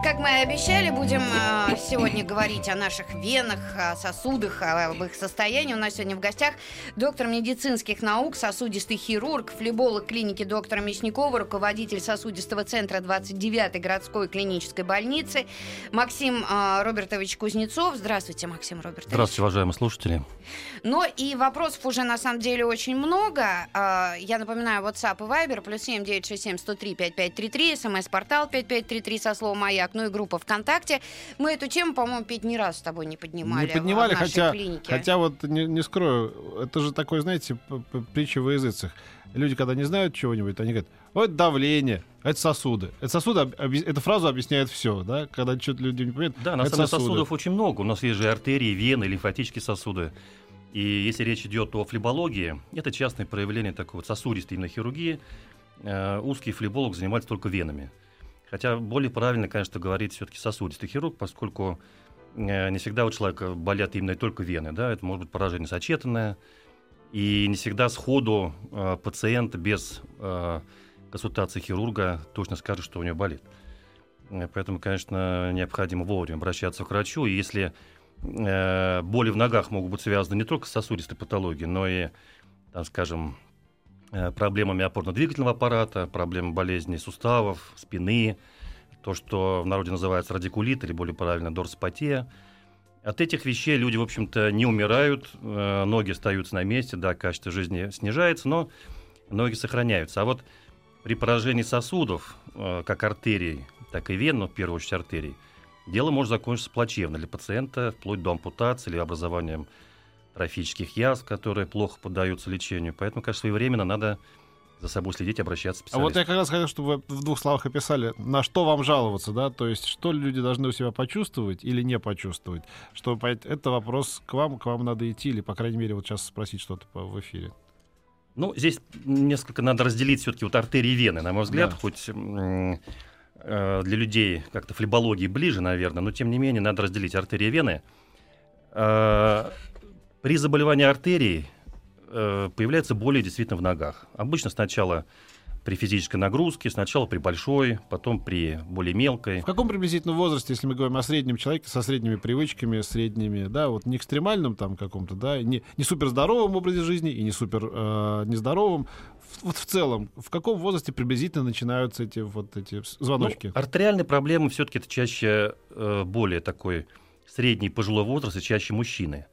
Как мы и обещали, будем э, сегодня говорить о наших венах, о сосудах, об их состоянии. У нас сегодня в гостях доктор медицинских наук, сосудистый хирург, флеболог клиники доктора Мясникова, руководитель сосудистого центра 29-й городской клинической больницы Максим э, Робертович Кузнецов. Здравствуйте, Максим Робертович. Здравствуйте, уважаемые слушатели. Но и вопросов уже на самом деле очень много. Э, я напоминаю, WhatsApp и Viber, плюс 7 967 103 5533, смс-портал 5533 со словом «Маяк», ну и группа ВКонтакте. Мы эту тему, по-моему, Петь, ни раз с тобой не поднимали. Не поднимали, хотя, клинике. хотя вот не, не скрою, это же такой, знаете, притча во языцах. Люди, когда не знают чего-нибудь, они говорят, вот давление, это сосуды. Это сосуды, эта фраза объясняет все, да? Когда что-то люди не понимают, Да, на самом деле сосуды. сосудов очень много. У нас есть же артерии, вены, лимфатические сосуды. И если речь идет о флебологии, это частное проявление такой вот сосудистой именно хирургии. Э, узкий флеболог занимается только венами. Хотя более правильно, конечно, говорить все-таки сосудистый хирург, поскольку э, не всегда у человека болят именно только вены. Да? Это может быть поражение сочетанное. И не всегда сходу э, пациент без э, консультации хирурга точно скажет, что у него болит. Э, Поэтому, конечно, необходимо вовремя обращаться к врачу. И если э, боли в ногах могут быть связаны не только с сосудистой патологией, но и, там, скажем, проблемами опорно-двигательного аппарата, проблемами болезней суставов, спины, то, что в народе называется радикулит или более правильно дорсопатия. От этих вещей люди, в общем-то, не умирают, э, ноги остаются на месте, да, качество жизни снижается, но ноги сохраняются. А вот при поражении сосудов, э, как артерий, так и вен, но в первую очередь артерий, дело может закончиться плачевно для пациента, вплоть до ампутации или образованием трофических язв, которые плохо поддаются лечению. Поэтому, конечно, своевременно надо за собой следить, обращаться к А вот специалисту. я как раз хотел, чтобы вы в двух словах описали, на что вам жаловаться, да, то есть что люди должны у себя почувствовать или не почувствовать. Чтобы понять, это вопрос к вам, к вам надо идти, или, по крайней мере, вот сейчас спросить что-то в эфире. Ну, здесь несколько надо разделить все-таки вот артерии и вены, на мой взгляд, Да. хоть э, для людей как-то флебологии ближе, наверное, но тем не менее надо разделить артерии и вены. Э, При заболевании артерий э, появляются боли действительно в ногах. Обычно сначала при физической нагрузке, сначала при большой, потом при более мелкой. В каком приблизительном возрасте, если мы говорим о среднем человеке со средними привычками, средними, да, вот не экстремальном там каком-то, да, не, не супер здоровом образе жизни и не супер э, нездоровом, В- вот в целом, в каком возрасте приблизительно начинаются эти вот эти звоночки? Ну, артериальные проблемы все-таки это чаще э, более такой средний пожилой возраст и чаще мужчины.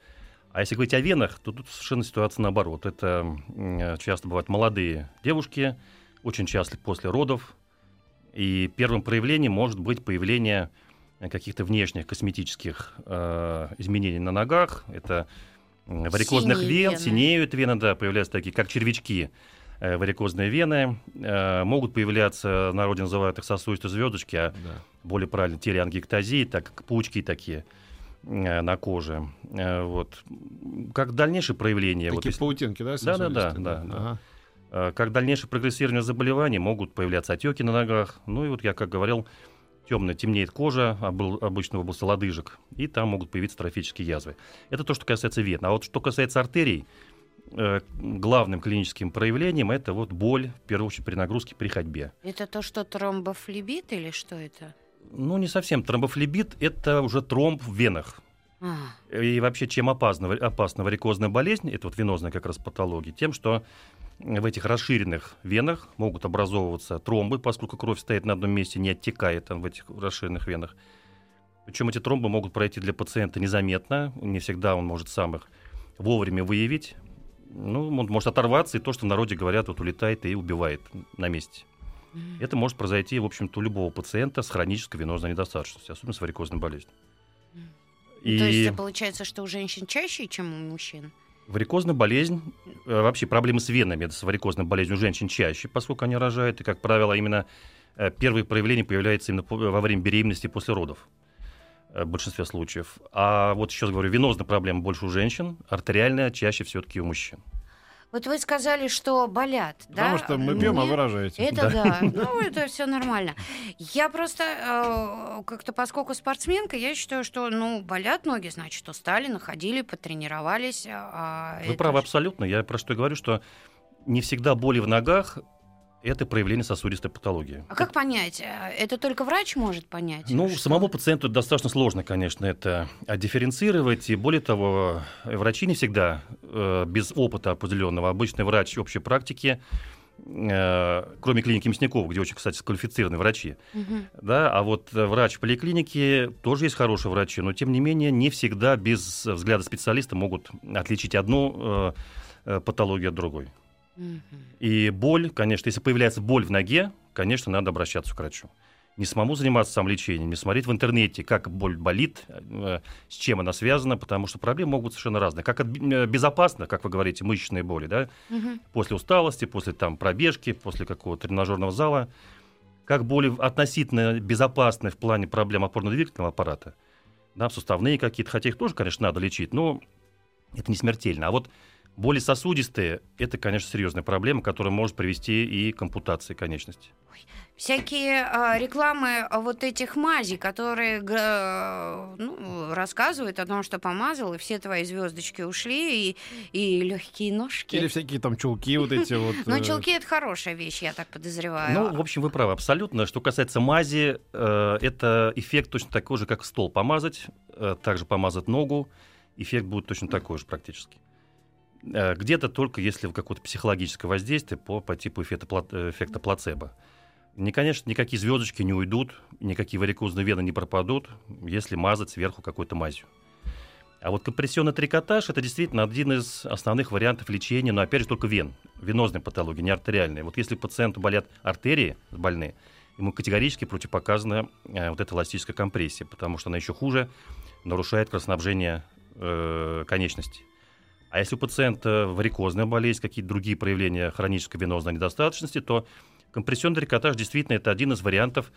А если говорить о венах, то тут совершенно ситуация наоборот. Это э, часто бывают молодые девушки, очень часто после родов. И первым проявлением может быть появление э, каких-то внешних косметических э, изменений на ногах. Это варикозных Синие вен, вены. синеют вены, да, появляются такие, как червячки э, варикозные вены. Э, могут появляться, в народе называют их сосудистые звездочки, а Да. более правильно телеангиектазии, так как паучки такие на коже. Э, Вот. Как дальнейшее проявление... вот Такие если- паутинки, да? Да, да, да, да, да. Ага. Э, Как дальнейшее прогрессирование заболеваний могут появляться отеки на ногах. Ну и вот я как говорил, темная, темнеет кожа, обыл- обычно в области лодыжек, и там могут появиться трофические язвы. Это то, что касается вен. А вот что касается артерий, э, главным клиническим проявлением это вот боль, в первую очередь при нагрузке при ходьбе. Это то, что тромбофлебит или что это? Ну, не совсем. Тромбофлебит – это уже тромб в венах. А, И вообще, чем опасна, опасна варикозная болезнь, это вот венозная как раз патология, тем, что в этих расширенных венах могут образовываться тромбы, поскольку кровь стоит на одном месте, не оттекает там в этих расширенных венах. Причем эти тромбы могут пройти для пациента незаметно, не всегда он может сам их вовремя выявить. Ну, он может оторваться, и то, что в народе говорят, вот улетает и убивает на месте. Это может произойти, в общем-то, у любого пациента с хронической венозной недостаточностью, особенно с варикозной болезнью. И... То есть получается, что у женщин чаще, чем у мужчин? Варикозная болезнь, э, вообще проблемы с венами, с варикозной болезнью у женщин чаще, поскольку они рожают, и, как правило, именно э, первые проявления появляются именно во время беременности и после родов э, в большинстве случаев. А вот еще раз говорю, венозная проблема больше у женщин, артериальная чаще все-таки у мужчин. Вот вы сказали, что болят, да? Потому что мы пьем, а Мне- вы рожаете. Это да. Ну, это все нормально. Я просто э, как-то, поскольку спортсменка, я считаю, что, ну, болят ноги, значит, устали, находили, потренировались. а Вы это правы ж- абсолютно. Я про что говорю, что не всегда боли в ногах это проявление сосудистой патологии. А как понять? э, Это только врач может понять? Ну, что- самому пациенту достаточно сложно, конечно, это дифференцировать. И более того, э, врачи не всегда э, без опыта определенного. Обычный врач общей практики, э, кроме клиники Мясникова, где очень, кстати, сквалифицированные врачи, Мгм. да, а вот э, врач в поликлинике тоже есть хорошие врачи, но тем не менее не всегда без взгляда специалиста могут отличить одну э, э, патологию от другой. И боль, конечно, если появляется боль в ноге, конечно, надо обращаться к врачу. Не самому заниматься самолечением, не смотреть в интернете, как боль болит, э, с чем она связана, потому что проблемы могут быть совершенно разные. Как от, э, безопасно, как вы говорите, мышечные боли, да, Мгм. после усталости, после там пробежки, после какого-то тренажерного зала, как боли относительно безопасны в плане проблем опорно-двигательного аппарата, да, суставные какие-то, хотя их тоже, конечно, надо лечить, но это не смертельно. А вот боли сосудистые – это, конечно, серьезная проблема, которая может привести и к ампутации конечности. Всякие а, рекламы вот этих мазей, которые г- ну, рассказывают о том, что помазал, и все твои звездочки ушли, и, и легкие ножки. Или всякие там чулки вот эти вот. Но э, чулки это хорошая вещь, я так подозреваю. Ну, в общем, вы правы абсолютно. Что касается мази, э, это эффект точно такой же, как стол помазать, э, также помазать ногу, эффект будет точно такой же практически. Э, Где-то только если какое-то психологическое воздействие по, по типу эффекта, э, эффекта плацебо. Не, конечно, никакие звездочки не уйдут, никакие варикозные вены не пропадут, если мазать сверху какой-то мазью. А вот компрессионный трикотаж – это действительно один из основных вариантов лечения, но опять же только вен, венозной патологии, не артериальной. Вот если пациенту болят артерии больные, ему категорически противопоказана э, вот эта эластическая компрессия, потому что она еще хуже нарушает кровоснабжение э, конечностей. А если у пациента варикозная болезнь, какие-то другие проявления хронической венозной недостаточности, то компрессионный трикотаж действительно это один из вариантов,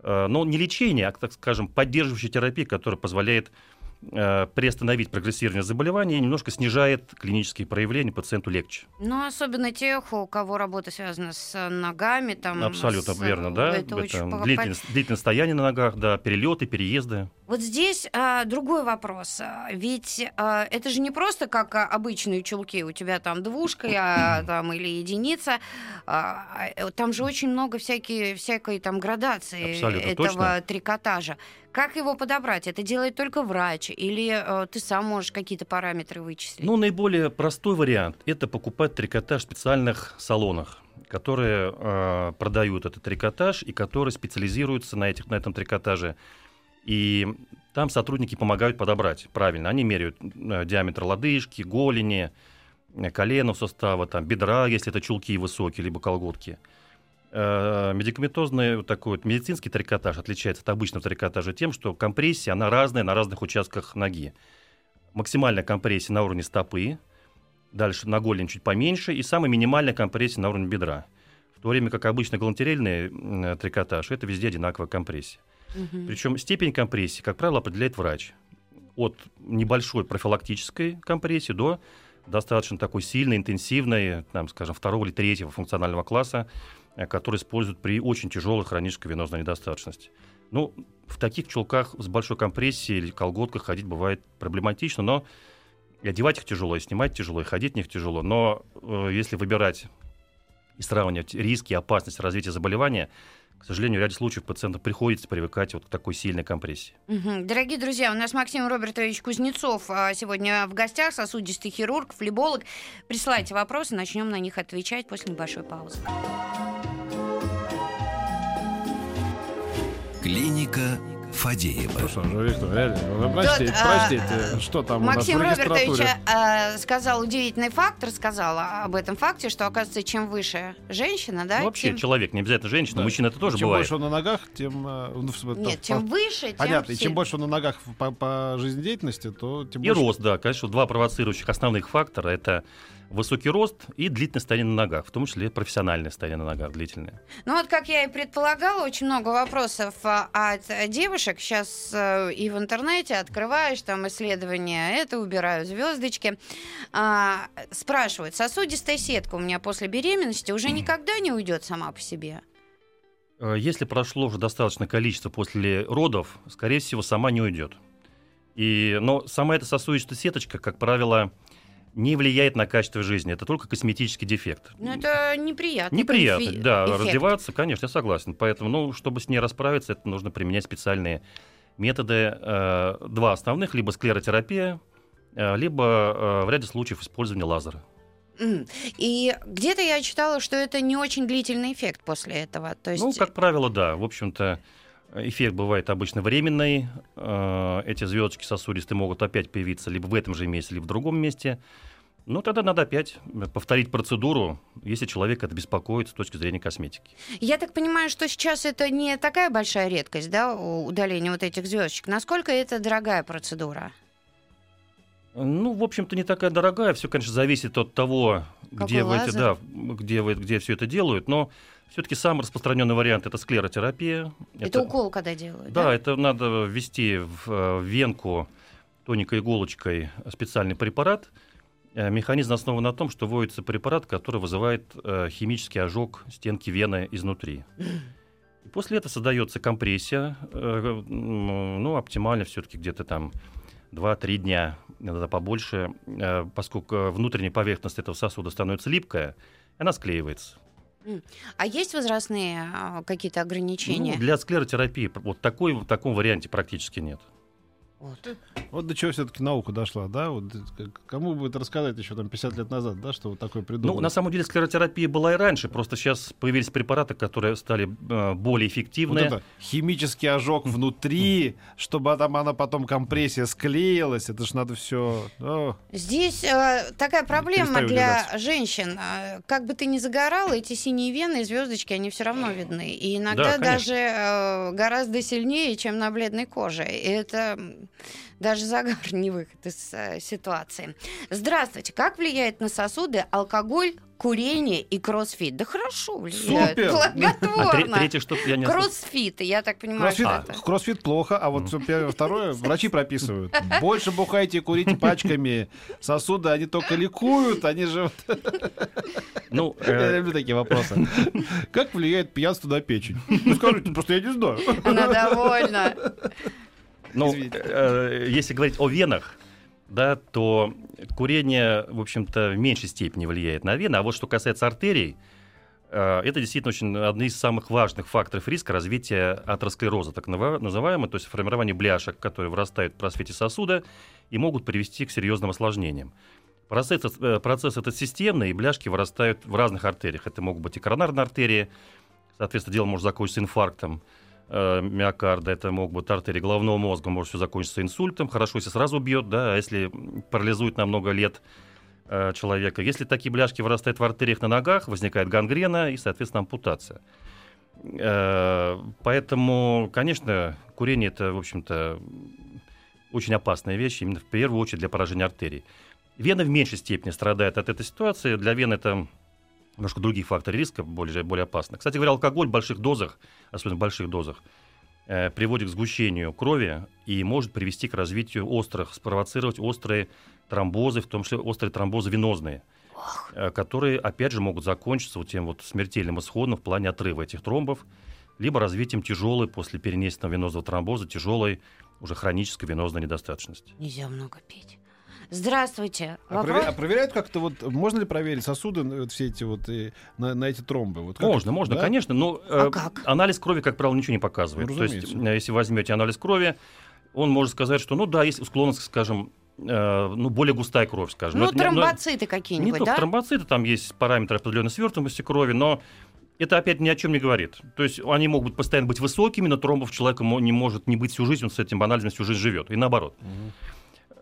э, ну, не лечения, а, так скажем, поддерживающей терапии, которая позволяет приостановить прогрессирование заболевания и немножко снижает клинические проявления, пациенту легче. Ну, особенно тех, у кого работа связана с ногами. Там, Абсолютно с- верно, да. Это очень Это длительное, длительное стояние на ногах, да, перелеты, переезды. Вот здесь а, другой вопрос. Ведь а, это же не просто как а, обычные чулки. У тебя там двушка а, там, или единица. А, а, там же очень много всякие, всякой там градации Абсолютно этого точно. трикотажа. Как его подобрать? Это делает только врач? Или а, ты сам можешь какие-то параметры вычислить? Ну, наиболее простой вариант – это покупать трикотаж в специальных салонах, которые э, продают этот трикотаж и которые специализируются на, этих, на этом трикотаже. И там сотрудники помогают подобрать правильно. Они меряют э, диаметр лодыжки, голени, э, коленов сустава, там, бедра, если это чулки высокие, либо колготки. Э, Медикаментозный вот такой вот медицинский трикотаж отличается от обычного трикотажа тем, что компрессия, она разная на разных участках ноги. Максимальная компрессия на уровне стопы, дальше на голень чуть поменьше, и самая минимальная компрессия на уровне бедра. В то время как обычно галантерельный м, трикотаж, это везде одинаковая компрессия. Мгм. Причем степень компрессии, как правило, определяет врач. От небольшой профилактической компрессии до достаточно такой сильной, интенсивной, там, скажем, второго или третьего функционального класса, э, который используют при очень тяжелой хронической венозной недостаточности. Ну, в таких чулках с большой компрессией или колготках ходить бывает проблематично, но и одевать их тяжело, и снимать тяжело, и ходить в них тяжело. Но э, если выбирать и сравнивать риски и опасность развития заболевания, к сожалению, в ряде случаев пациентам приходится привыкать вот к такой сильной компрессии. Дорогие друзья, у нас Максим Робертович Кузнецов а, сегодня в гостях, сосудистый хирург, флеболог. Присылайте вопросы, начнем на них отвечать после небольшой паузы. Клиника Фадеева. Ну что же, Виктор, реально, ну, простите, Тут, а, простите, что там Максим у нас в Робертович а, сказал удивительный факт, рассказал об этом факте, что, оказывается, чем выше женщина, да, Ну, вообще, тем... человек, не обязательно женщина, Да. мужчина это тоже чем бывает. больше он на ногах, тем... ну, Нет, по- чем выше, тем Понятно, и чем больше он на ногах по, по жизнедеятельности, то тем И больше... рост, да, конечно, два провоцирующих основных фактора – это высокий рост и длительное стояние на ногах, в том числе профессиональное стояние на ногах длительное. Ну вот, как я и предполагала, очень много вопросов а, от девушек. Сейчас э, и в интернете открываешь там исследования, это убираю звездочки. А, спрашивают, сосудистая сетка у меня после беременности уже никогда не уйдет сама по себе? Э, Если прошло уже достаточное количество после родов, скорее всего, сама не уйдет. И, но сама эта сосудистая сеточка, как правило, не влияет на качество жизни. Это только косметический дефект. Ну это неприятно. Неприятно, да, раздеваться, конечно, я согласен. Поэтому, ну, чтобы с ней расправиться, это нужно применять специальные методы. Э, два основных, либо склеротерапия, э, либо э, в ряде случаев использование лазера. И где-то я читала, что это не очень длительный эффект после этого. То есть... Ну, как правило, да. В общем-то, эффект бывает обычно временный. Э, Эти звездочки сосудистые могут опять появиться либо в этом же месте, либо в другом месте. Ну, тогда надо опять повторить процедуру, если человек это беспокоит с точки зрения косметики. Я так понимаю, что сейчас это не такая большая редкость, да, удаление вот этих звездочек. Насколько это дорогая процедура? Ну, в общем-то, не такая дорогая. Все, конечно, зависит от того, Какой где вы, эти, лазер? да, где, вы, где все это делают. Но все-таки самый распространенный вариант это склеротерапия. Это, укол, когда делают, Да, да? это надо ввести в э, венку тоникой иголочкой специальный препарат. Э, Механизм основан на том, что вводится препарат, который вызывает э, химический ожог стенки вены изнутри. И после этого создается компрессия, ну, оптимально все-таки где-то там 2-3 дня, иногда побольше, поскольку внутренняя поверхность этого сосуда становится липкая, она склеивается. А есть возрастные а, какие-то ограничения? Ну, для склеротерапии вот такой, в таком варианте практически нет. Вот. Вот до чего все-таки наука дошла, да? Вот кому будет рассказать еще там 50 лет назад, да, что вот такое придумали? Ну, на самом деле склеротерапия была и раньше, просто сейчас появились препараты, которые стали э, более Вот эффективные. это химический ожог внутри, чтобы там она потом компрессия склеилась, это ж надо все. Здесь э, такая проблема для удивляться. женщин. Э, Как бы ты ни загорал, эти синие вены и звездочки, они все равно видны. И иногда Да, конечно. даже э, гораздо сильнее, чем на бледной коже. И это даже загар не выход из э, ситуации. Здравствуйте. Как влияет на сосуды алкоголь, курение и кроссфит? Да хорошо влияет. Супер! А тре- Благотворно. третье что я не. Кроссфит, я так понимаю, Кроссфит, что это. кроссфит плохо, а вот второе врачи прописывают. Больше бухайте и курите пачками. Сосуды, они только ликуют, они же... Ну, Я э, люблю такие вопросы. Как влияет пьянство на печень? Ну, скажите, просто я не знаю. Она довольна. Ну, э, если говорить о венах, да, то курение, в общем-то, в меньшей степени влияет на вены. А вот что касается артерий, э, это действительно очень одни из самых важных факторов риска развития атеросклероза, так называемого, то есть формирование бляшек, которые вырастают в просвете сосуда и могут привести к серьезным осложнениям. Процесс, э, процесс этот системный, и бляшки вырастают в разных артериях. Это могут быть и коронарные артерии, соответственно, дело может закончиться инфарктом э, миокарда, это могут быть артерии головного мозга, может все закончиться инсультом, хорошо, если сразу бьет, да, а если парализует на много лет э, человека. Если такие бляшки вырастают в артериях на ногах, возникает гангрена и, соответственно, ампутация. Э, Поэтому, конечно, курение это, в общем-то, очень опасная вещь, именно в первую очередь для поражения артерий. Вена в меньшей степени страдает от этой ситуации. Для вен это немножко другие факторы риска, более, более опасны. Кстати говоря, алкоголь в больших дозах, особенно в больших дозах, э, приводит к сгущению крови и может привести к развитию острых, спровоцировать острые тромбозы, в том числе острые тромбозы венозные, э, которые, опять же, могут закончиться вот тем вот смертельным исходом в плане отрыва этих тромбов, либо развитием тяжелой после перенесенного венозного тромбоза, тяжелой уже хронической венозной недостаточности. Нельзя много пить. Здравствуйте. А, Вопрос? прове- а проверяют как-то вот, можно ли проверить сосуды, вот все эти вот, и на, на эти тромбы? Вот как Можно, это, можно, да? конечно, но А э, как? анализ крови, как правило, ничего не показывает. Ну, То есть, э, если возьмете анализ крови, он может сказать, что, ну да, есть склонность, скажем, э, ну, более густая кровь, скажем. Ну, Но не- тромбоциты Не какие-нибудь, только да? тромбоциты, там есть параметры определенной свертываемости крови, но это опять ни о чем не говорит. То есть они могут постоянно быть высокими, но тромбов человека не может не быть всю жизнь, он с этим анализом всю жизнь живет. И наоборот. Эм,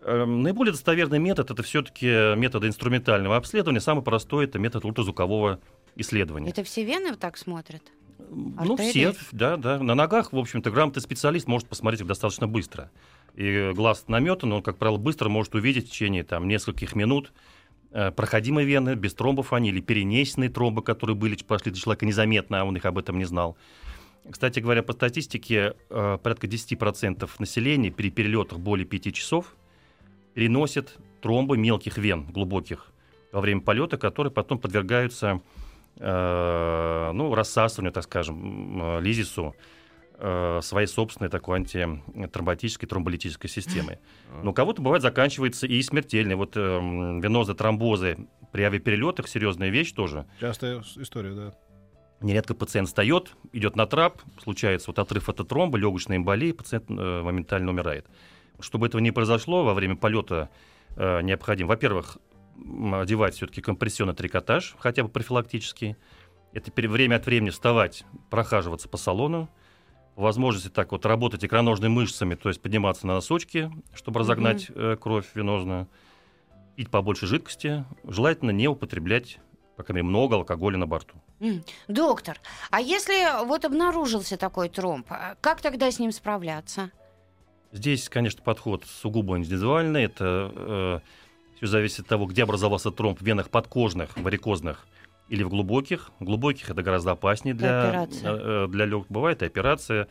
Наиболее достоверный метод это все-таки методы инструментального обследования. Самый простой это метод ультразвукового исследования. Это все вены так смотрят? Ну, артерии? все, да, да. На ногах, в общем-то, грамотный специалист может посмотреть их достаточно быстро. И глаз наметан, он, как правило, быстро может увидеть в течение там, нескольких минут э, проходимые вены, без тромбов они, или перенесенные тромбы, которые были, прошли для человека незаметно, а он их об этом не знал. Кстати говоря, по статистике, э, порядка 10% населения при перелетах более 5 часов переносят тромбы мелких вен, глубоких, во время полета, которые потом подвергаются э, ну, рассасыванию, так скажем, э, лизису э, своей собственной такой антитромботической тромболитической системы. Но у кого-то бывает заканчивается и смертельно. Вот э, венозы, тромбозы при авиаперелетах серьезная вещь тоже. Частая история, да. Нередко пациент встает, идет на трап, случается вот отрыв от тромба, легочная эмболия, пациент э, моментально умирает. Чтобы этого не произошло, во время полета э, необходимо, во-первых, одевать все-таки компрессионный трикотаж, хотя бы профилактический. Это время от времени вставать, прохаживаться по салону. Возможности так вот работать икроножными мышцами, то есть подниматься на носочки, чтобы разогнать mm-hmm. кровь венозную. Пить побольше жидкости. Желательно не употреблять, по крайней мере, много алкоголя на борту. Mm. Доктор, а если вот обнаружился такой тромб, а как тогда с ним справляться? Здесь, конечно, подход сугубо индивидуальный. Это э, все зависит от того, где образовался тромб в венах подкожных, варикозных или в глубоких. В глубоких это гораздо опаснее для, э, для легких. Бывает и операция.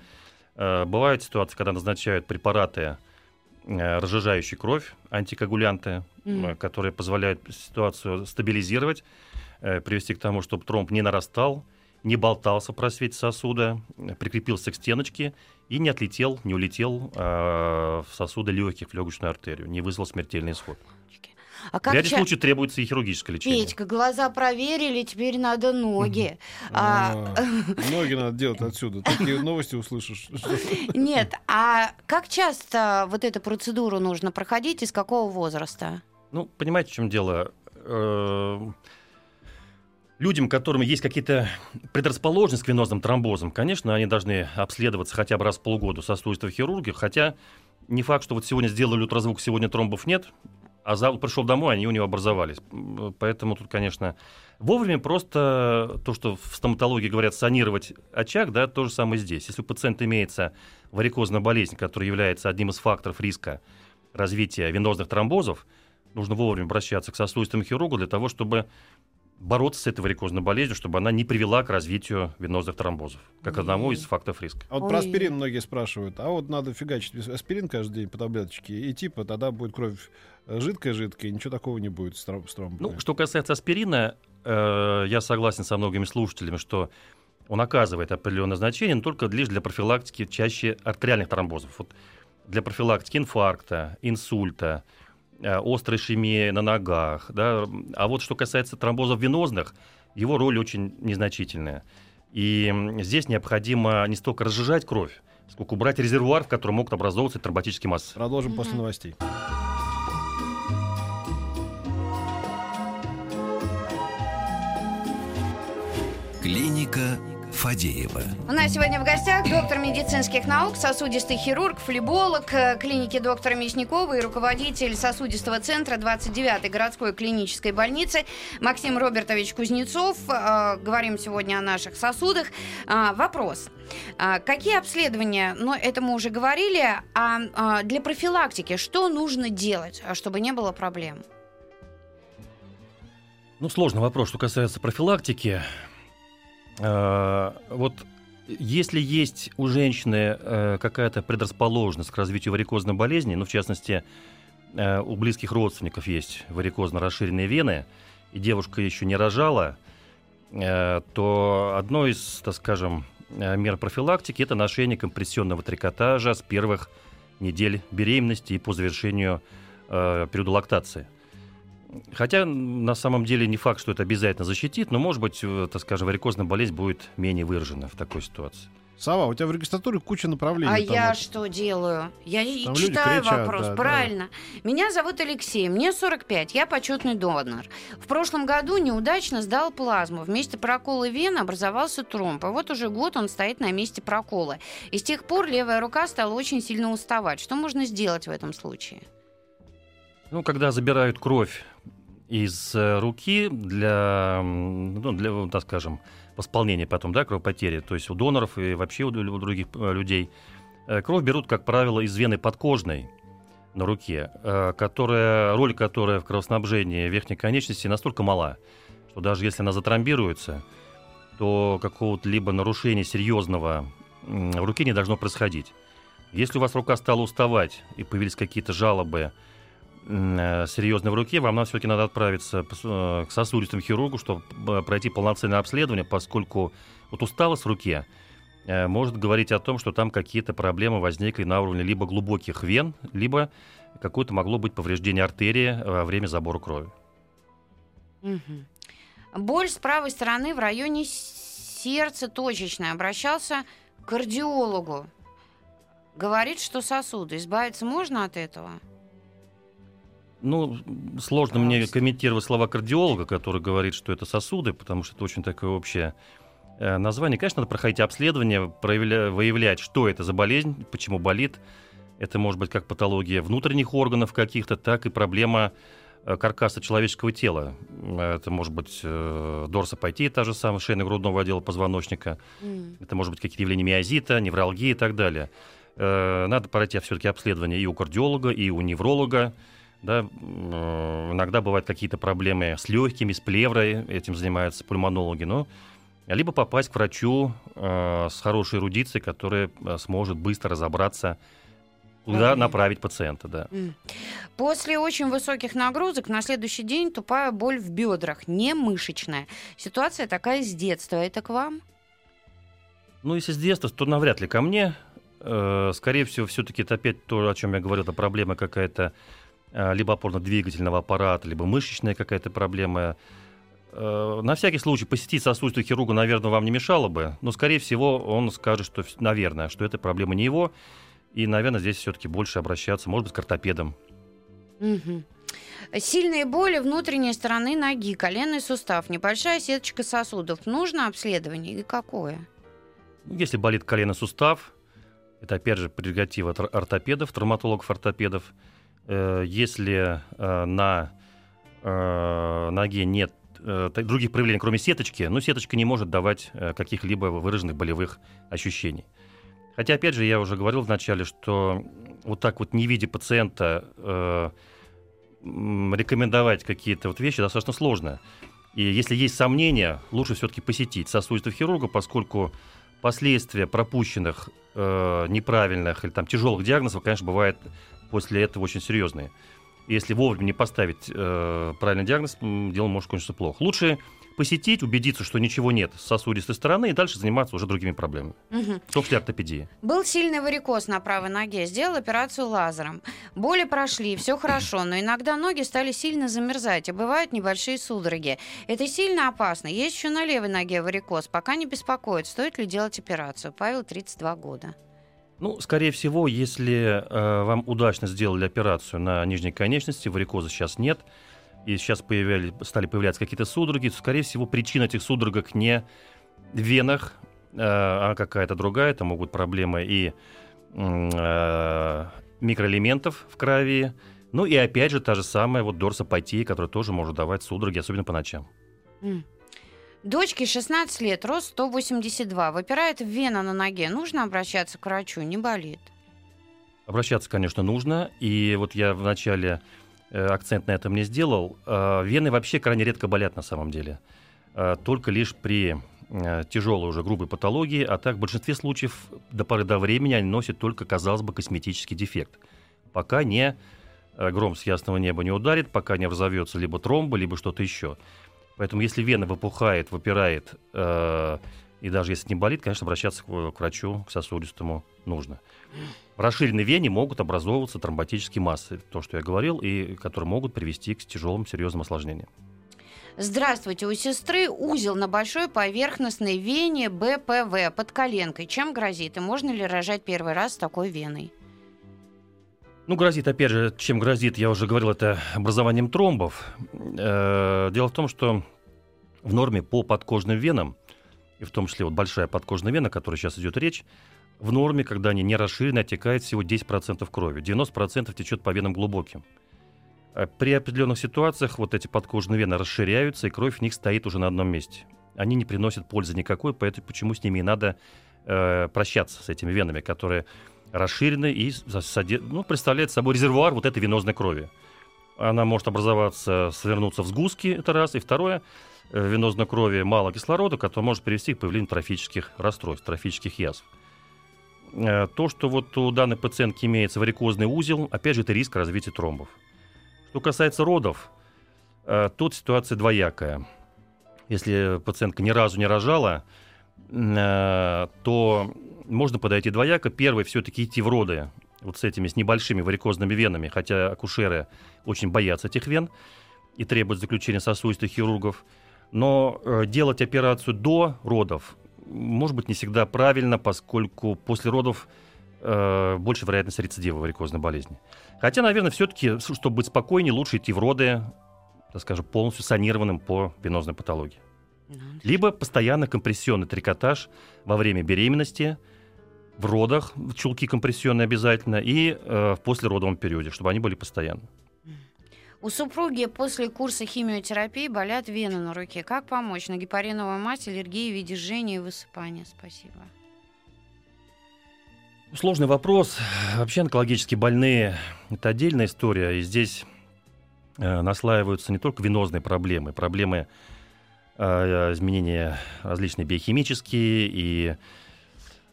Э, бывают ситуации, когда назначают препараты, э, разжижающие кровь, антикоагулянты, mm. которые позволяют ситуацию стабилизировать, привести к тому, чтобы тромб не нарастал, не болтался в просвете сосуда, прикрепился к стеночке и не отлетел, не улетел в сосуды легких, в легочную артерию, не вызвал смертельный исход. А как в ряде ча... случаев требуется и хирургическое лечение. Петька, глаза проверили, теперь надо ноги. А... Ноги надо делать отсюда. Такие новости услышишь. Нет, а как часто вот эту процедуру нужно проходить и с какого возраста? Ну, понимаете, в чем дело? Людям, которым есть какие-то предрасположенности к венозным тромбозам, конечно, они должны обследоваться хотя бы раз в полгода сосудистого хирурга, хотя не факт, что вот сегодня сделали ультразвук, сегодня тромбов нет, а завтра пришел домой, они у него образовались. Поэтому тут, конечно, вовремя просто то, что в стоматологии говорят санировать очаг, да, то же самое здесь. Если у пациента имеется варикозная болезнь, которая является одним из факторов риска развития венозных тромбозов, нужно вовремя обращаться к сосудистому хирургу для того, чтобы бороться с этой варикозной болезнью, чтобы она не привела к развитию венозных тромбозов, как одному из факторов риска. А вот про аспирин многие спрашивают. А вот надо фигачить аспирин каждый день по таблеточке, и типа тогда будет кровь жидкая-жидкая, ничего такого не будет с тромбом. Ну, что касается аспирина, э, я согласен со многими слушателями, что он оказывает определенное значение, но только лишь для профилактики чаще артериальных тромбозов. Вот для профилактики инфаркта, инсульта, Э, острой ишемии на ногах. Да? А вот что касается тромбозов венозных, его роль очень незначительная. И здесь необходимо не столько разжижать кровь, сколько убрать резервуар, в котором могут образовываться тромботические массы. Продолжим mm-hmm. после новостей. Клиника Фадеева. У нас сегодня в гостях доктор медицинских наук, сосудистый хирург, флеболог э, клиники доктора Мясникова и руководитель сосудистого центра 29-й городской клинической больницы Максим Робертович Кузнецов. Э, говорим сегодня о наших сосудах. Э, вопрос. Какие обследования, ну это мы уже говорили, а для профилактики что нужно делать, чтобы не было проблем? Ну, сложный вопрос, что касается профилактики. Э, вот если есть у женщины э, какая-то предрасположенность к развитию варикозной болезни, ну, в частности, э, у близких родственников есть варикозно расширенные вены, и девушка еще не рожала, то одно из, так скажем, мер профилактики – это ношение компрессионного трикотажа с первых недель беременности и по завершению периода лактации – Хотя на самом деле не факт, что это обязательно защитит, но, может быть, так скажем, варикозная болезнь будет менее выражена в такой ситуации. Сава, у тебя в регистратуре куча направлений. А я вот. что делаю? Я там читаю кричат, вопрос, да, правильно. Да. Меня зовут Алексей, мне 45, я почетный донор. В прошлом году неудачно сдал плазму. Вместе прокола вены образовался тромб. А вот уже год он стоит на месте прокола. И с тех пор левая рука стала очень сильно уставать. Что можно сделать в этом случае? Ну, когда забирают кровь из э, руки для, ну, для, так скажем, восполнения потом, да, кровопотери, то есть у доноров и вообще у других э, людей, э, кровь берут, как правило, из вены подкожной, на руке, которая, роль которой в кровоснабжении верхней конечности настолько мала, что даже если она затромбируется, то какого-то либо нарушения серьезного в руке не должно происходить. Если у вас рука стала уставать и появились какие-то жалобы э, серьезные в руке, вам все-таки надо отправиться э, к сосудистому хирургу, чтобы э, пройти полноценное обследование, поскольку вот усталость в руке может говорить о том, что там какие-то проблемы возникли на уровне либо глубоких вен, либо какое-то могло быть повреждение артерии во время забора крови. Угу. Боль с правой стороны в районе сердца точечная. Обращался к кардиологу. Говорит, что сосуды. Избавиться можно от этого? Ну, сложно Пожалуйста. мне комментировать слова кардиолога, который говорит, что это сосуды, потому что это очень такое общее э, название. Конечно, надо проходить обследование, проявля... выявлять, что это за болезнь, почему болит. Это может быть как патология внутренних органов каких-то, так и проблема Э, каркаса человеческого тела. Это может быть э, дорсопатия, та же самая, шейно-грудного отдела позвоночника. Mm. Это может быть какие-то явления миозита, невралгии и так далее. Э, надо пройти все-таки обследование и у кардиолога, и у невролога. Да, э, иногда бывают какие-то проблемы с легкими, с плеврой, этим занимаются пульмонологи. Но либо попасть к врачу э, с хорошей эрудицией, который э, сможет быстро разобраться Куда направить пациента, да. После очень высоких нагрузок на следующий день тупая боль в бедрах, не мышечная. Ситуация такая с детства. Это к вам? Ну, если с детства, то навряд ли ко мне. Э, скорее всего, все-таки это опять то, о чем я говорил, это проблема какая-то либо опорно-двигательного аппарата, либо мышечная какая-то проблема. Э, на всякий случай посетить сосудистого хирурга, наверное, вам не мешало бы, но, скорее всего, он скажет, что, наверное, что эта проблема не его, и, наверное, здесь все-таки больше обращаться, может быть, к ортопедам. Угу. Сильные боли внутренней стороны ноги, коленный сустав, небольшая сеточка сосудов. Нужно обследование и какое? Ну, если болит коленный сустав, это опять же прерогатива ортопедов, травматологов-ортопедов. Э, если э, на э, ноге нет других проявлений, кроме сеточки, ну, сеточка не может давать каких-либо выраженных болевых ощущений. Хотя, опять же, я уже говорил вначале, что вот так вот, не видя пациента, э, рекомендовать какие-то вот вещи достаточно сложно. И если есть сомнения, лучше все-таки посетить сосудистого хирурга, поскольку последствия пропущенных э, неправильных или там тяжелых диагнозов, конечно, бывают после этого очень серьезные. Если вовремя не поставить э, правильный диагноз, дело может кончиться плохо. Лучше посетить, убедиться, что ничего нет с сосудистой стороны, и дальше заниматься уже другими проблемами, угу. в том числе ортопедией. Был сильный варикоз на правой ноге, сделал операцию лазером. Боли прошли, все хорошо, но иногда ноги стали сильно замерзать, и бывают небольшие судороги. Это сильно опасно. Есть еще на левой ноге варикоз. Пока не беспокоит, стоит ли делать операцию. Павел, 32 года. Ну, скорее всего, если э, вам удачно сделали операцию на нижней конечности, варикоза сейчас нет, и сейчас появляли, стали появляться какие-то судороги, то, скорее всего, причина этих судорогах не в венах, э, а какая-то другая. Это могут проблемы и э, микроэлементов в крови. Ну и опять же та же самая вот дорсопатия, которая тоже может давать судороги, особенно по ночам. Дочке 16 лет, рост 182, выпирает вена на ноге. Нужно обращаться к врачу, не болит? Обращаться, конечно, нужно. И вот я вначале Э, акцент на этом не сделал. Э, вены вообще крайне редко болят на самом деле. Э, только лишь при тяжелой уже грубой патологии, а так в большинстве случаев до поры до времени они носят только, казалось бы, косметический дефект. Пока не гром с ясного неба не ударит, пока не разовьется либо тромба, либо что-то еще. Поэтому если вена выпухает, выпирает, и даже если не болит, конечно, обращаться к, к врачу, к сосудистому нужно. В расширенной вене могут образовываться тромботические массы, то, что я говорил, и которые могут привести к тяжелым серьезным осложнениям. Здравствуйте, у сестры узел на большой поверхностной вене БПВ под коленкой. Чем грозит и можно ли рожать первый раз с такой веной? Ну, грозит, опять же, чем грозит, я уже говорил, это образованием тромбов. Э, дело в том, что в норме по подкожным венам и в том числе вот большая подкожная вена, о которой сейчас идет речь, в норме, когда они не расширены, оттекает всего 10% крови. 90% течет по венам глубоким. А при определенных ситуациях вот эти подкожные вены расширяются, и кровь в них стоит уже на одном месте. Они не приносят пользы никакой, поэтому почему с ними и надо э, прощаться, с этими венами, которые расширенный и ну, представляет собой резервуар вот этой венозной крови. Она может образоваться, свернуться в сгустки, это раз. И второе, э, в венозной крови мало кислорода, который может привести к появлению трофических расстройств, трофических язв. Э, То, что вот у данной пациентки имеется варикозный узел, опять же, это риск развития тромбов. Что касается родов, э, тут ситуация двоякая. Если пациентка ни разу не рожала, э, то можно подойти двояко. Первый все-таки идти в роды вот с этими, с небольшими варикозными венами, хотя акушеры очень боятся этих вен и требуют заключения сосудистых хирургов. Но э, делать операцию до родов может быть не всегда правильно, поскольку после родов э, больше вероятность рецидива варикозной болезни. Хотя, наверное, все-таки, чтобы быть спокойнее, лучше идти в роды, так скажем, полностью санированным по венозной патологии. Либо постоянно компрессионный трикотаж во время беременности, в родах, в чулки компрессионные обязательно, и э, в послеродовом периоде, чтобы они были постоянно. У супруги после курса химиотерапии болят вены на руке. Как помочь? На гепариновую мать, аллергии в виде жжения и высыпания. Спасибо. Сложный вопрос. Вообще онкологически больные – это отдельная история. И здесь э, наслаиваются не только венозные проблемы, проблемы изменения различные биохимические, и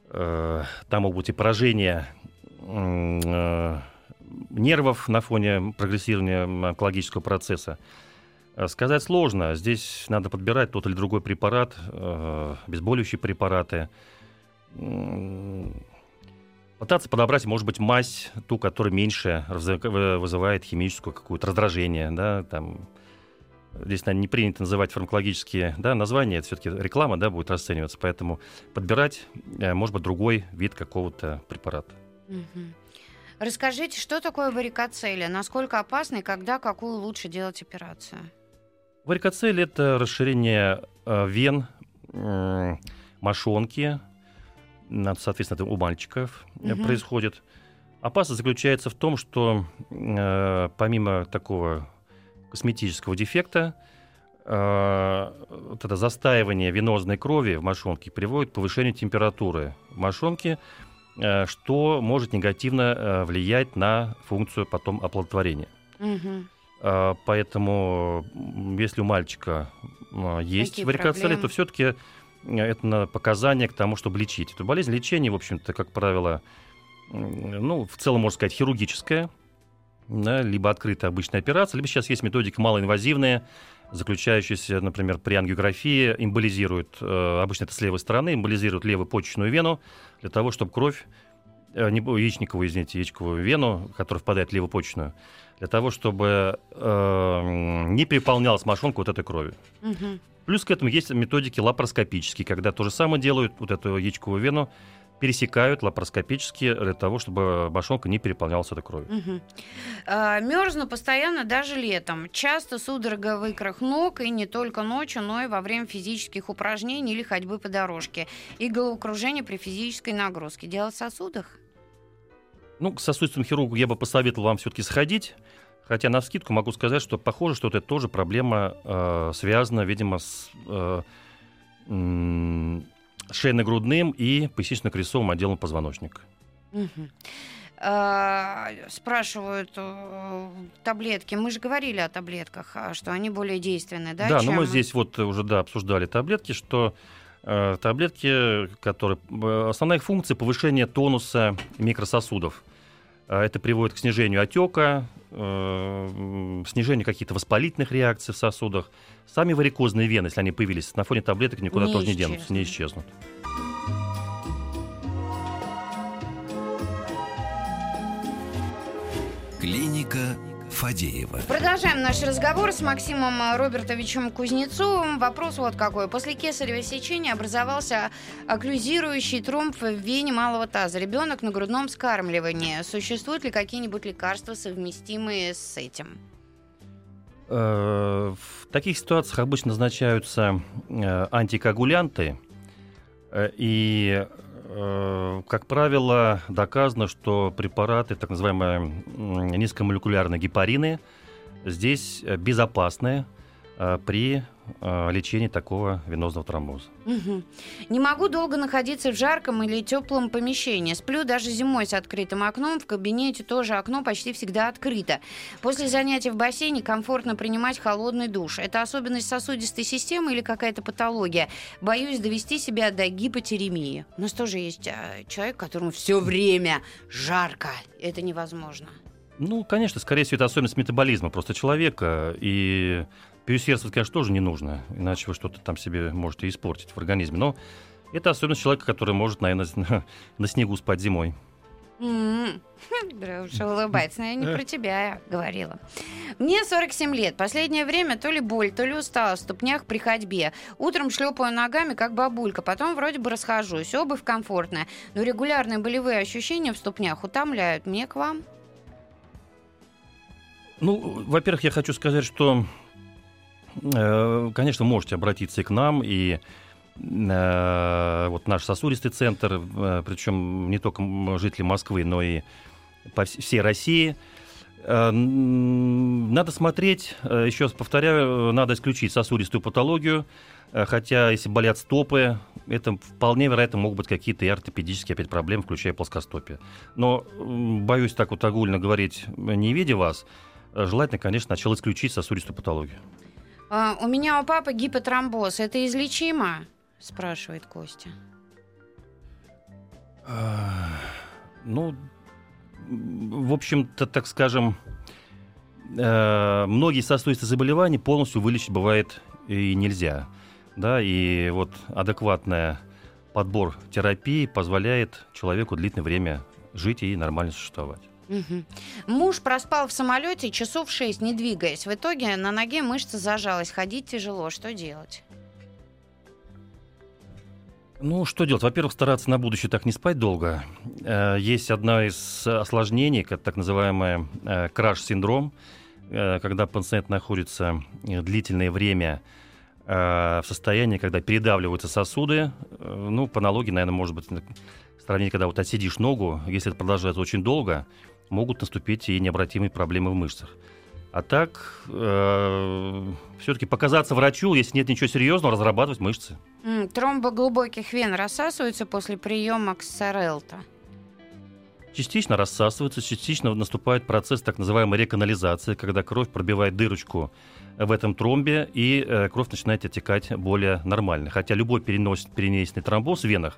э, там могут быть и поражения э, нервов на фоне прогрессирования онкологического процесса. Э, Сказать сложно. Здесь надо подбирать тот или другой препарат, э, обезболивающие препараты. Пытаться подобрать, может быть, мазь, ту, которая меньше вызывает химическое какое-то раздражение. Да, там. Здесь, наверное, не принято называть фармакологические да, названия, это все-таки реклама да, будет расцениваться, поэтому подбирать, э, может быть, другой вид какого-то препарата. Мгм. Расскажите, что такое варикоцелия? Насколько опасно и когда какую лучше делать операцию? Варикоцель – это расширение э, вен, мошонки, соответственно, это у мальчиков Мгм. происходит. Опасность заключается в том, что э, помимо такого косметического дефекта, э, вот это застаивание венозной крови в мошонке приводит к повышению температуры в мошонке, э, что может негативно э, влиять на функцию потом оплодотворения. А, Поэтому, если у мальчика а, есть Какие варикоцелия, проблемы? то все-таки это на показание к тому, чтобы лечить. Эту болезнь лечения, в общем-то, как правило, ну, в целом, можно сказать, хирургическая, да, либо открытая обычная операция, либо сейчас есть методики малоинвазивные, заключающиеся, например, при ангиографии, эмболизируют, э, обычно это с левой стороны, эмболизируют левую почечную вену для того, чтобы кровь, э, не, яичниковую, извините, яичниковую вену, которая впадает в левую почечную, для того, чтобы э, не переполнялась мошонка вот этой кровью. Мгм. Плюс к этому есть методики лапароскопические, когда то же самое делают, вот эту яичковую вену пересекают лапароскопически для того, чтобы мошонка не переполнялась этой кровью. А, Мерзну постоянно даже летом. Часто судорога в икрах ног, и не только ночью, но и во время физических упражнений или ходьбы по дорожке. И головокружение при физической нагрузке. Дело в сосудах? Ну, к сосудистому хирургу я бы посоветовал вам все-таки сходить. Хотя на скидку могу сказать, что похоже, что это тоже проблема э, связана, видимо, с э, шейно-грудным и пояснично-крестцовым отделом позвоночника. А, Спрашивают э, таблетки. Мы же говорили о таблетках, а, что они более действенные, да? Да, чем- но мы здесь вот уже да, обсуждали таблетки, что э, таблетки, которые... э, основная их функция повышение тонуса микрососудов. Э, это приводит к снижению отека, э, м, снижению каких-то воспалительных реакций в сосудах. Сами варикозные вены, если они появились на фоне таблеток, никуда Не тоже не денутся, не исчезнут. исчезнут. Клиника Фадеева. Продолжаем наш разговор с Максимом Робертовичем Кузнецовым. Вопрос вот какой. После кесарево сечения образовался окклюзирующий тромб в вене малого таза. Ребенок на грудном скармливании. Существуют ли какие-нибудь лекарства, совместимые с этим? Э, В таких ситуациях обычно назначаются э, антикоагулянты, и, э, как правило, доказано, что препараты, так называемые низкомолекулярные гепарины, здесь э, безопасны э, при э, лечения такого венозного тромбоза. Мгм. Не могу долго находиться в жарком или теплом помещении. Сплю даже зимой с открытым окном. В кабинете тоже окно почти всегда открыто. После занятий в бассейне комфортно принимать холодный душ. Это особенность сосудистой системы или какая-то патология? Боюсь довести себя до гипотеремии. У нас тоже есть а, человек, которому все время жарко. Это невозможно. Ну, конечно, скорее всего, это особенность метаболизма просто человека. И переусердствовать, конечно, тоже не нужно, иначе вы что-то там себе можете испортить в организме. Но это особенность человека, который может, наверное, на, на снегу спать зимой. М. Дрюша улыбается, но я не про тебя говорила. Мне 47 лет. Последнее время то ли боль, то ли усталость в ступнях при ходьбе. Утром шлепаю ногами, как бабулька, потом вроде бы расхожусь. Обувь комфортная, но регулярные болевые ощущения в ступнях утомляют. Мне к вам? Ну, во-первых, я хочу сказать, что, конечно, можете обратиться и к нам, и э, вот наш сосудистый центр, э, причем не только жители Москвы, но и по вс- всей России. Э, Надо смотреть, э, еще раз повторяю, э, надо исключить сосудистую патологию, э, хотя если болят стопы, это вполне вероятно могут быть какие-то и ортопедические опять проблемы, включая плоскостопие. Но боюсь так вот огульно говорить, не видя вас, э, желательно, конечно, сначала исключить сосудистую патологию. А, у меня у папы гипотромбоз. Это излечимо? Спрашивает Костя. Ну, м, в общем-то, так скажем, э, многие сосудистые заболевания полностью вылечить бывает и нельзя. Да, и вот адекватный подбор терапии позволяет человеку длительное время жить и нормально существовать. Мгм. Муж проспал в самолете часов шесть, не двигаясь. В итоге на ноге мышца зажалась. Ходить тяжело. Что делать? Ну, что делать? Во-первых, стараться на будущее так не спать долго. Э, Есть одна из осложнений, как так называемый э, краш-синдром, э, когда пациент находится э, длительное время э, в состоянии, когда передавливаются сосуды. Э, Ну, по аналогии, наверное, может быть, в сравнении, когда вот отсидишь ногу, если это продолжается очень долго, могут наступить и необратимые проблемы в мышцах. А так, все-таки показаться врачу, если нет ничего серьезного, разрабатывать мышцы. М, Тромбоглубоких вен рассасываются после приема ксарелта. Частично рассасываются, частично наступает процесс так называемой реканализации, когда кровь пробивает дырочку в этом тромбе, и э, кровь начинает оттекать более нормально. Хотя любой перенос, перенесенный тромбоз в венах,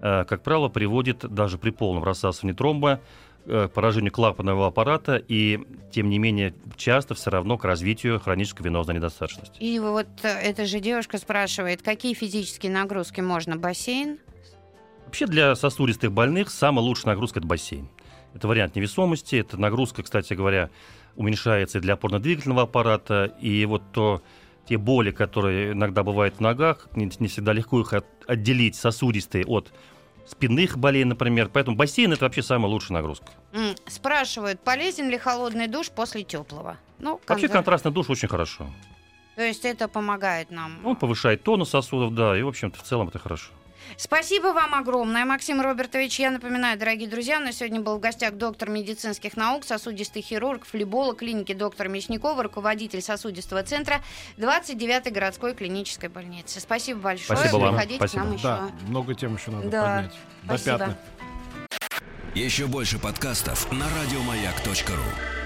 э, как правило, приводит даже при полном рассасывании тромба э, к поражению клапанного аппарата и, тем не менее, часто все равно к развитию хронической венозной недостаточности. И вот э, эта же девушка спрашивает, какие физические нагрузки можно? Бассейн? Вообще для сосудистых больных самая лучшая нагрузка – это бассейн. Это вариант невесомости, это нагрузка, кстати говоря, уменьшается и для опорно-двигательного аппарата, и вот то, те боли, которые иногда бывают в ногах, не, не всегда легко их от- отделить сосудистые от спинных болей, например. Поэтому бассейн – это вообще самая лучшая нагрузка. Спрашивают, полезен ли холодный душ после теплого? Ну, Вообще контра- контрастный душ очень хорошо. То есть это помогает нам. Он повышает тонус сосудов, да, и, в общем-то, в целом это хорошо. Спасибо вам огромное, Максим Робертович. Я напоминаю, дорогие друзья, у нас сегодня был в гостях доктор медицинских наук, сосудистый хирург, флеболог клиники доктора Мясникова, руководитель сосудистого центра 29-й городской клинической больницы. Спасибо большое. Спасибо вам. Приходите Спасибо. к нам еще. Да, много тем еще надо Да. поднять. До Спасибо. пятна. Еще больше подкастов на радиомаяк.ру.